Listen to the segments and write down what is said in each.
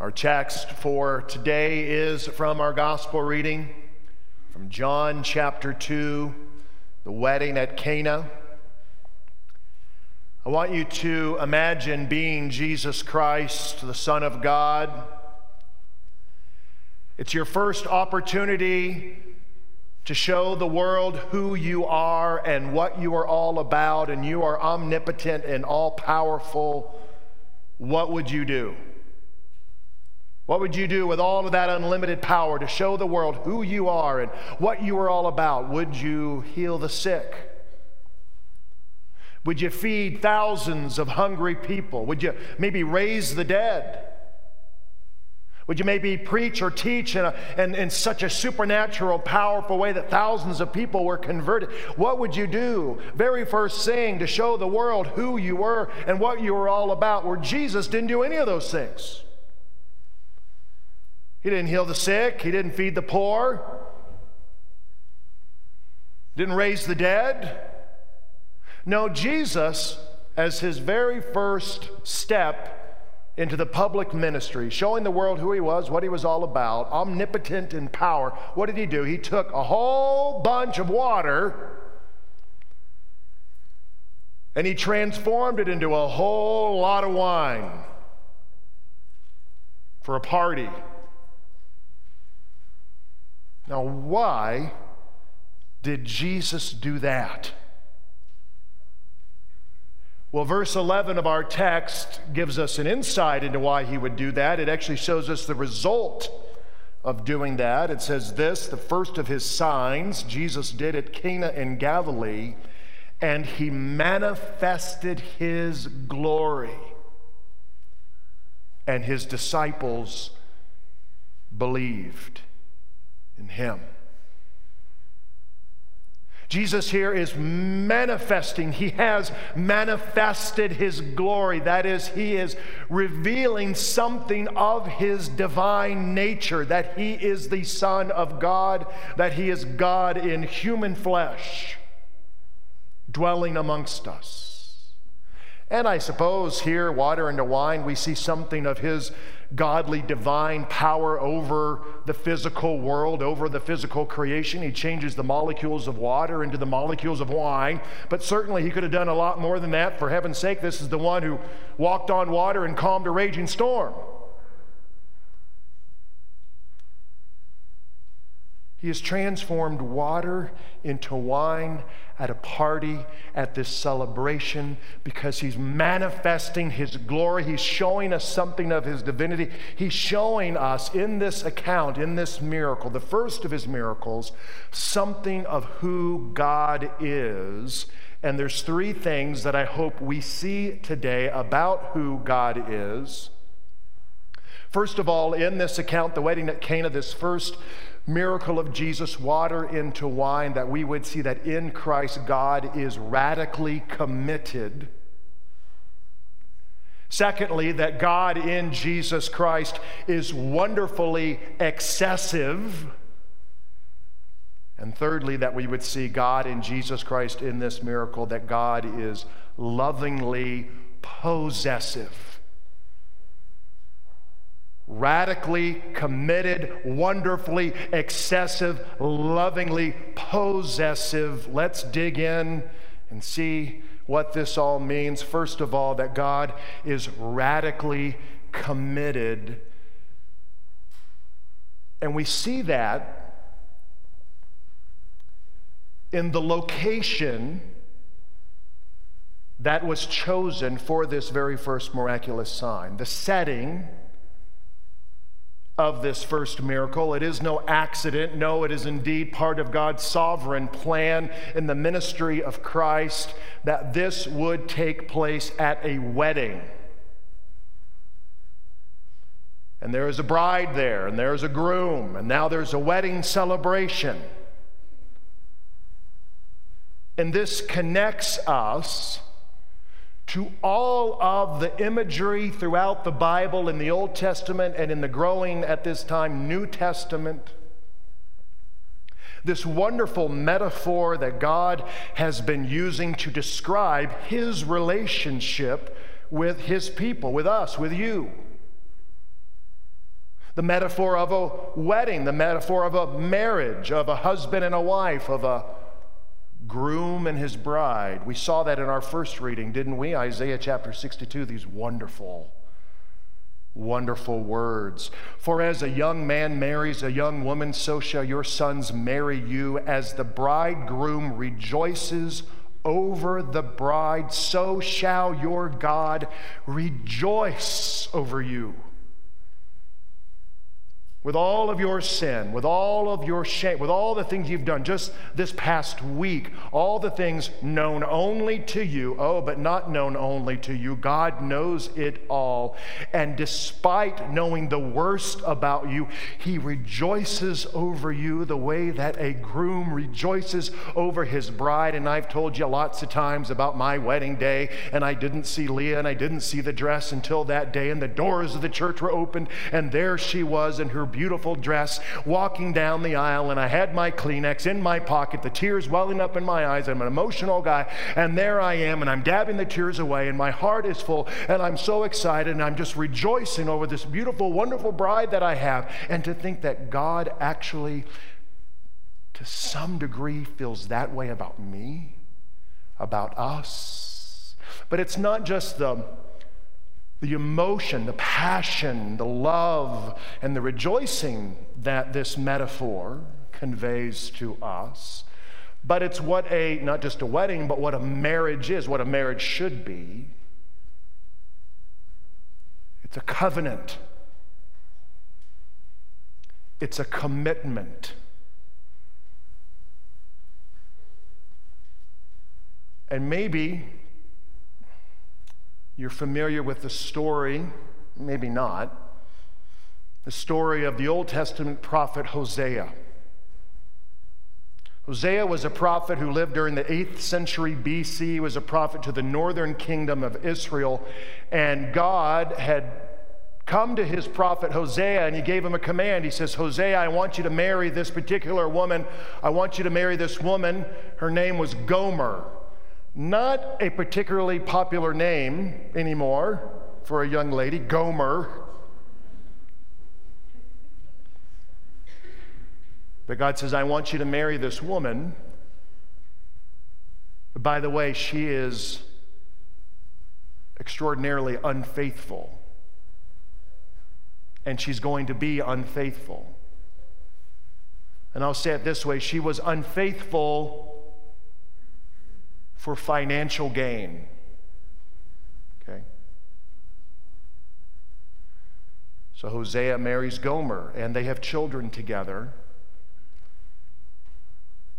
Our text for today is from our gospel reading from John chapter 2, the wedding at Cana. I want you to imagine being Jesus Christ, the Son of God. It's your first opportunity to show the world who you are and what you are all about, and you are omnipotent and all powerful. What would you do? What would you do with all of that unlimited power to show the world who you are and what you are all about? Would you heal the sick? Would you feed thousands of hungry people? Would you maybe raise the dead? Would you maybe preach or teach in, a, in, in, such a supernatural, powerful way that thousands of people were converted? What would you do? Very first thing to show the world who you were and what you were all about, where Jesus didn't do any of those things. He didn't heal the sick, he didn't feed the poor, didn't raise the dead. No, Jesus, as his very first step into the public ministry, showing the world who he was, what he was all about, omnipotent in power, what did he do? He took a whole bunch of water and he transformed it into a whole lot of wine for a party. Now, why did Jesus do that? Well, verse 11 of our text gives us an insight into why he would do that. It actually shows us the result of doing that. It says this the first of his signs Jesus did at Cana in Galilee, and he manifested his glory. And his disciples believed in him. Jesus here is manifesting, he has manifested his glory. That is, he is revealing something of his divine nature that he is the Son of God, that he is God in human flesh, dwelling amongst us. And I suppose here, water into wine, we see something of his godly, divine power over the physical world, over the physical creation. He changes the molecules of water into the molecules of wine. But certainly he could have done a lot more than that. For heaven's sake, this is the one who walked on water and calmed a raging storm. He has transformed water into wine at a party, at this celebration, because he's manifesting his glory. He's showing us something of his divinity. He's showing us in this account, in this miracle, the first of his miracles, something of who God is. And there's three things that I hope we see today about who God is. First of all, in this account, the wedding at Cana, this first miracle of Jesus, water into wine, that we would see that in Christ God is radically committed. Secondly, that God in Jesus Christ is wonderfully excessive. And thirdly, that we would see God in Jesus Christ in this miracle, that God is lovingly possessive radically committed, wonderfully excessive, lovingly possessive. Let's dig in and see what this all means. First of all, that God is radically committed. And we see that in the location that was chosen for this very first miraculous sign. The setting of this first miracle. It is no accident. No, it is indeed part of God's sovereign plan in the ministry of Christ that this would take place at a wedding. And there is a bride there, and there's a groom, and now there's a wedding celebration. And this connects us to all of the imagery throughout the Bible in the Old Testament and in the growing at this time New Testament. This wonderful metaphor that God has been using to describe his relationship with his people, with us, with you. The metaphor of a wedding, the metaphor of a marriage, of a husband and a wife, of a groom and his bride. We saw that in our first reading, didn't we? Isaiah chapter 62, these wonderful, wonderful words. For as a young man marries a young woman, so shall your sons marry you. As the bridegroom rejoices over the bride, so shall your God rejoice over you with all of your sin, with all of your shame, with all the things you've done just this past week, all the things known only to you, oh, but not known only to you. God knows it all. And despite knowing the worst about you, He rejoices over you the way that a groom rejoices over his bride. And I've told you lots of times about my wedding day, and I didn't see Leah and I didn't see the dress until that day, and the doors of the church were opened, and there she was in her beautiful dress walking down the aisle, and I had my Kleenex in my pocket, the tears welling up in my eyes. I'm an emotional guy, and there I am, and I'm dabbing the tears away, and my heart is full, and I'm so excited, and I'm just rejoicing over this beautiful, wonderful bride that I have. And to think that God actually, to some degree, feels that way about me, about us. But it's not just the the emotion, the passion, the love, and the rejoicing that this metaphor conveys to us. But it's what a, not just a wedding, but what a marriage is, what a marriage should be. It's a covenant, it's a commitment. And maybe you're familiar with the story, maybe not, the story of the Old Testament prophet Hosea. Hosea was a prophet who lived during the 8th century BC. Was a prophet to the northern kingdom of Israel. And God had come to his prophet Hosea and he gave him a command. He says, Hosea, I want you to marry this particular woman. I want you to marry this woman. Her name was Gomer. Not a particularly popular name anymore for a young lady, Gomer. But God says, I want you to marry this woman. By the way, she is extraordinarily unfaithful. And she's going to be unfaithful. And I'll say it this way she was unfaithful for financial gain. Okay? So Hosea marries Gomer, and they have children together.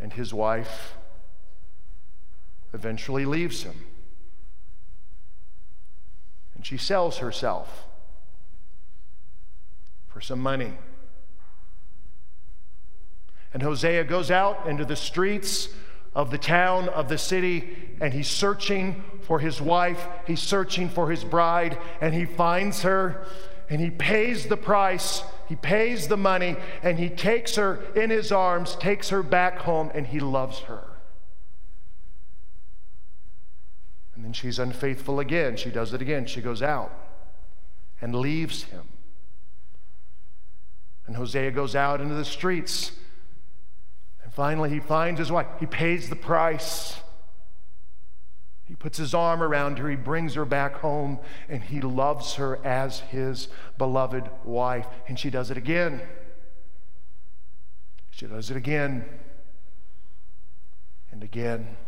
And his wife eventually leaves him. And she sells herself for some money. And Hosea goes out into the streets of the town, of the city, and he's searching for his wife. He's searching for his bride, and he finds her, and he pays the price. He pays the money, and he takes her in his arms, takes her back home, and he loves her. And then she's unfaithful again. She does it again. She goes out and leaves him. And Hosea goes out into the streets Finally, he finds his wife. He pays the price. He puts his arm around her. He brings her back home, and he loves her as his beloved wife. And she does it again. She does it again and again.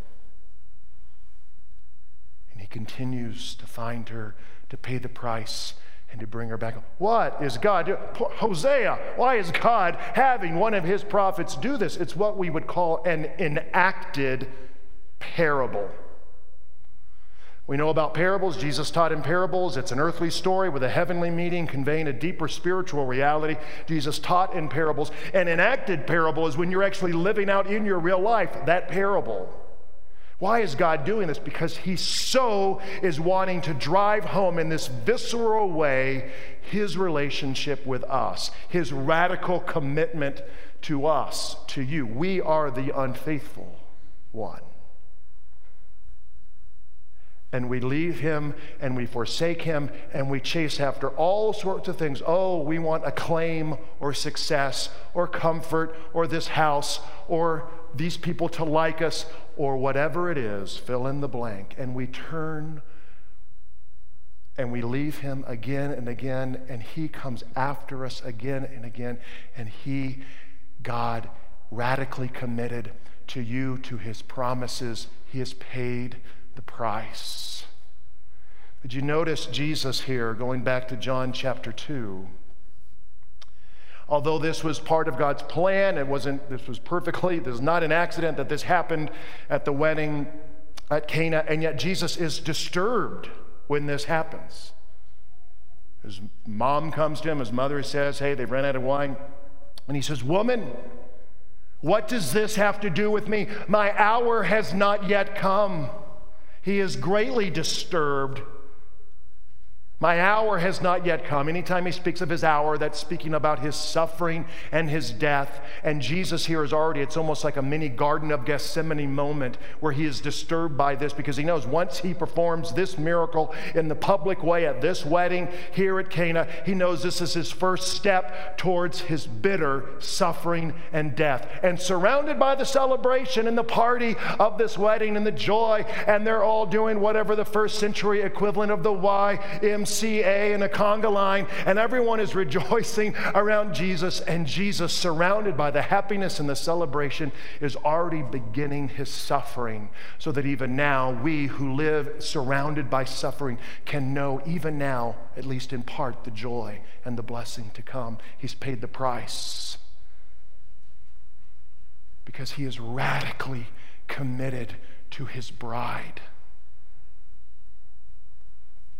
And he continues to find her, to pay the price, and to bring her back. What is God? Hosea, why is God having one of his prophets do this? It's what we would call an enacted parable. We know about parables. Jesus taught in parables. It's an earthly story with a heavenly meaning conveying a deeper spiritual reality. Jesus taught in parables. An enacted parable is when you're actually living out in your real life that parable. Why is God doing this? Because He so is wanting to drive home in this visceral way His relationship with us, His radical commitment to us, to you. We are the unfaithful one. and we leave him and we forsake him and we chase after all sorts of things. Oh, we want acclaim or success or comfort or this house or these people to like us or whatever it is, fill in the blank. And we turn and we leave him again and again, and he comes after us again and again. And he, God, radically committed to you, to his promises. He has paid the price. Did you notice Jesus here, going back to John chapter 2? Although this was part of God's plan, it wasn't, this was perfectly, this is not an accident that this happened at the wedding at Cana, and yet Jesus is disturbed when this happens. His mom comes to him, his mother says, Hey, they've run out of wine. And he says, Woman, what does this have to do with me? My hour has not yet come. He is greatly disturbed my hour has not yet come. Anytime he speaks of his hour, that's speaking about his suffering and his death. And Jesus here is already, it's almost like a mini Garden of Gethsemane moment where he is disturbed by this because he knows once he performs this miracle in the public way at this wedding here at Cana, he knows this is his first step towards his bitter suffering and death. And surrounded by the celebration and the party of this wedding and the joy, and they're all doing whatever the first century equivalent of the YMCA MCA and a conga line, and everyone is rejoicing around Jesus. And Jesus, surrounded by the happiness and the celebration, is already beginning his suffering, so that even now, we who live surrounded by suffering can know, even now, at least in part, the joy and the blessing to come. He's paid the price because he is radically committed to his bride.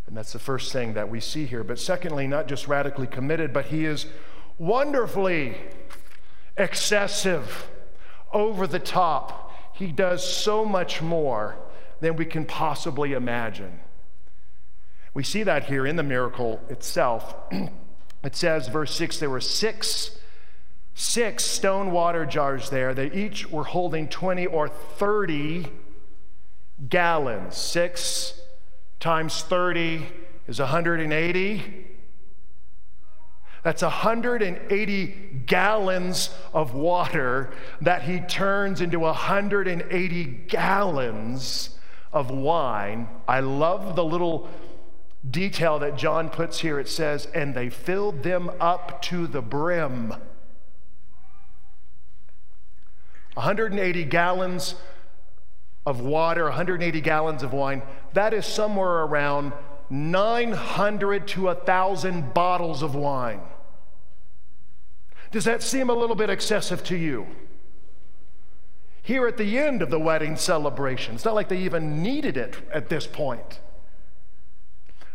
And that's the first thing that we see here. But secondly, not just radically committed, but he is wonderfully excessive, over the top. He does so much more than we can possibly imagine. We see that here in the miracle itself. it says, verse 6, there were six six stone water jars there. They each were holding 20 or 30 gallons. Six times 30 is 180. That's 180 gallons of water that he turns into 180 gallons of wine. I love the little detail that John puts here. It says, and they filled them up to the brim. 180 gallons of water, 180 gallons of wine, that is somewhere around 900 to 1,000 bottles of wine. Does that seem a little bit excessive to you? Here at the end of the wedding celebration, it's not like they even needed it at this point.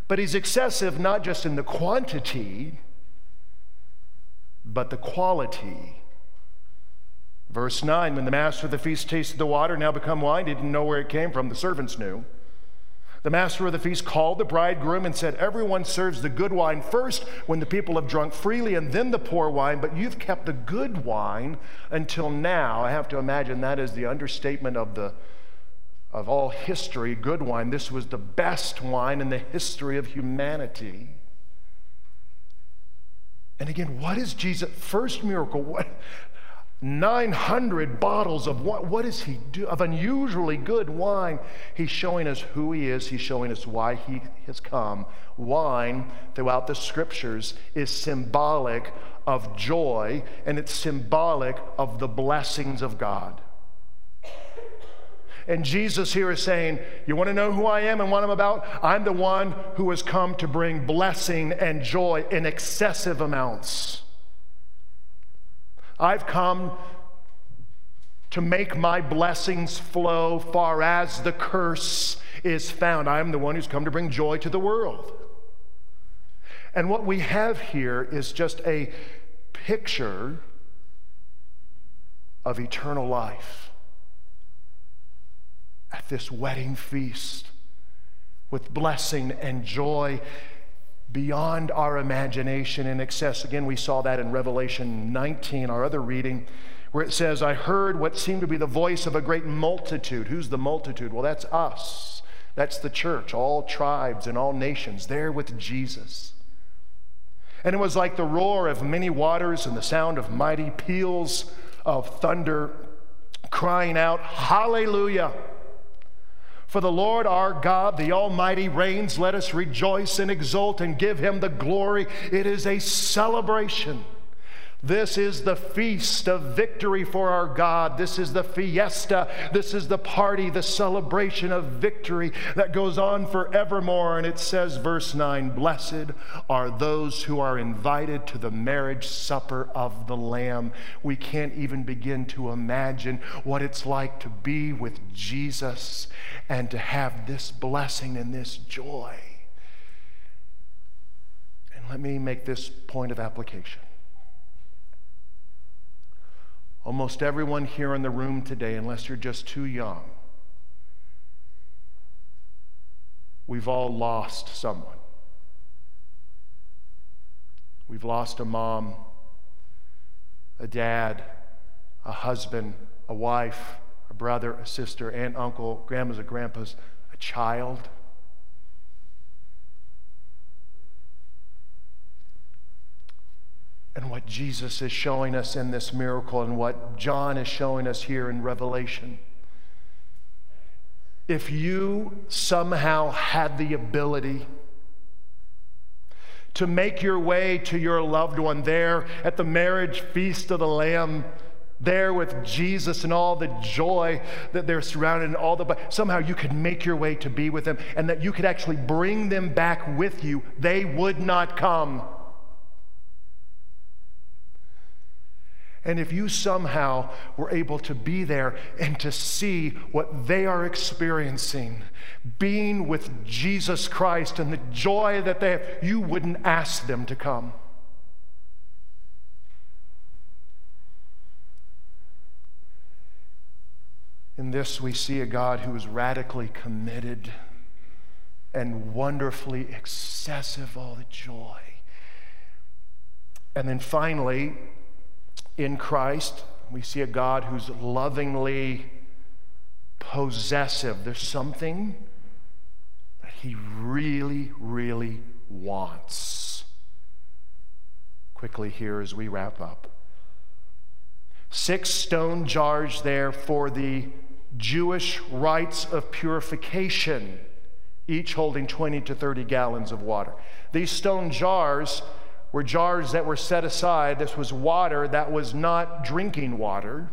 But he's excessive not just in the quantity, but the quality. Verse 9 When the master of the feast tasted the water, now become wine, he didn't know where it came from. The servants knew. The master of the feast called the bridegroom and said, Everyone serves the good wine first when the people have drunk freely, and then the poor wine, but you've kept the good wine until now. I have to imagine that is the understatement of the of all history, good wine. This was the best wine in the history of humanity. And again, what is Jesus' first miracle? What 900 bottles of what, what does he do? Of unusually good wine. He's showing us who he is, he's showing us why he has come. Wine, throughout the scriptures, is symbolic of joy and it's symbolic of the blessings of God. And Jesus here is saying, You want to know who I am and what I'm about? I'm the one who has come to bring blessing and joy in excessive amounts. I've come to make my blessings flow far as the curse is found. I am the one who's come to bring joy to the world. And what we have here is just a picture of eternal life at this wedding feast with blessing and joy beyond our imagination and excess. Again, we saw that in Revelation 19, our other reading, where it says, I heard what seemed to be the voice of a great multitude. Who's the multitude? Well, that's us. That's the church, all tribes and all nations, there with Jesus. And it was like the roar of many waters and the sound of mighty peals of thunder, crying out, Hallelujah! For the Lord our God, the Almighty, reigns. Let us rejoice and exult and give him the glory. It is a celebration. This is the feast of victory for our God. This is the fiesta. This is the party, the celebration of victory that goes on forevermore. And it says, verse 9 Blessed are those who are invited to the marriage supper of the Lamb. We can't even begin to imagine what it's like to be with Jesus and to have this blessing and this joy. And let me make this point of application. Almost everyone here in the room today, unless you're just too young, we've all lost someone. We've lost a mom, a dad, a husband, a wife, a brother, a sister, aunt, uncle, grandmas, or grandpas, a child. And what Jesus is showing us in this miracle and what John is showing us here in Revelation. If you somehow had the ability to make your way to your loved one there at the marriage feast of the Lamb, there with Jesus and all the joy that they're surrounded and all the somehow you could make your way to be with them and that you could actually bring them back with you they would not come And if you somehow were able to be there and to see what they are experiencing, being with Jesus Christ and the joy that they have, you wouldn't ask them to come. In this, we see a God who is radically committed and wonderfully excessive, all the joy. And then finally, in Christ, we see a God who's lovingly possessive. There's something that he really, really wants. Quickly here as we wrap up. Six stone jars there for the Jewish rites of purification, each holding 20 to 30 gallons of water. These stone jars were jars that were set aside. This was water that was not drinking water.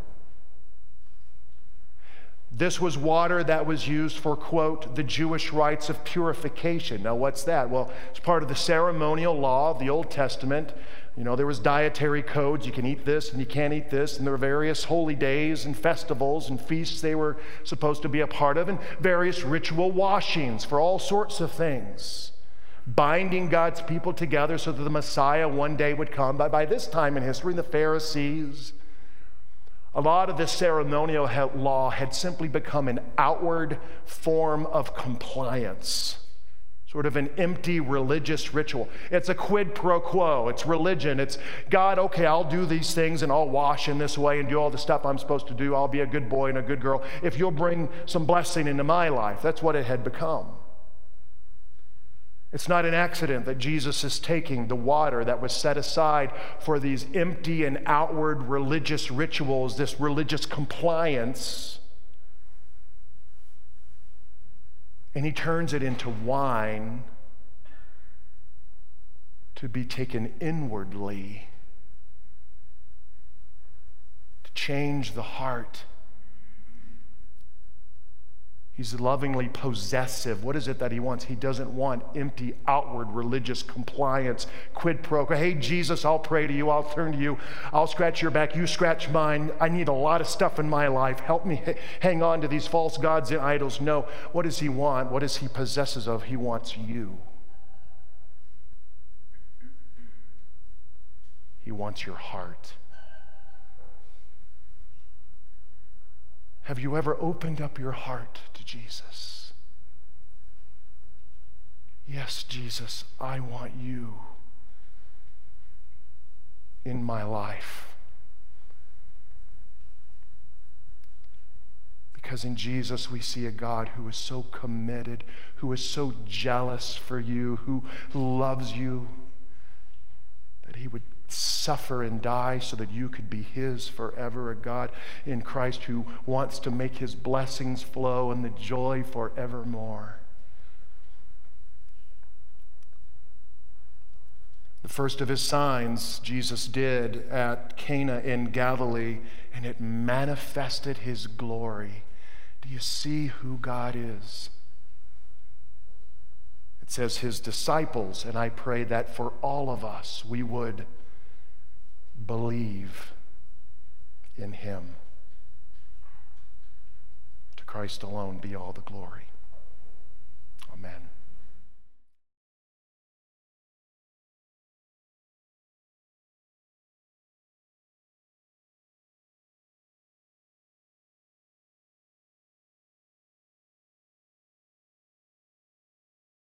This was water that was used for, quote, the Jewish rites of purification. Now, what's that? Well, it's part of the ceremonial law of the Old Testament. You know, there was dietary codes. You can eat this and you can't eat this. And there were various holy days and festivals and feasts they were supposed to be a part of, and various ritual washings for all sorts of things binding God's people together so that the Messiah one day would come. But by this time in history, the Pharisees, a lot of this ceremonial law had simply become an outward form of compliance, sort of an empty religious ritual. It's a quid pro quo. It's religion. It's God, okay, I'll do these things and I'll wash in this way and do all the stuff I'm supposed to do. I'll be a good boy and a good girl if you'll bring some blessing into my life. That's what it had become. It's not an accident that Jesus is taking the water that was set aside for these empty and outward religious rituals, this religious compliance, and he turns it into wine to be taken inwardly, to change the heart He's lovingly possessive. What is it that he wants? He doesn't want empty outward religious compliance, quid pro quo. Hey, Jesus, I'll pray to you. I'll turn to you. I'll scratch your back. You scratch mine. I need a lot of stuff in my life. Help me hang on to these false gods and idols. No. What does he want? What does he possesses of? He wants you. He wants your heart. Have you ever opened up your heart to Jesus? Yes, Jesus, I want you in my life. Because in Jesus we see a God who is so committed, who is so jealous for you, who loves you, that he would suffer and die so that you could be his forever. A God in Christ who wants to make his blessings flow and the joy forevermore. The first of his signs Jesus did at Cana in Galilee, and it manifested his glory. Do you see who God is? It says his disciples, and I pray that for all of us, we would believe in him. To Christ alone be all the glory. Amen.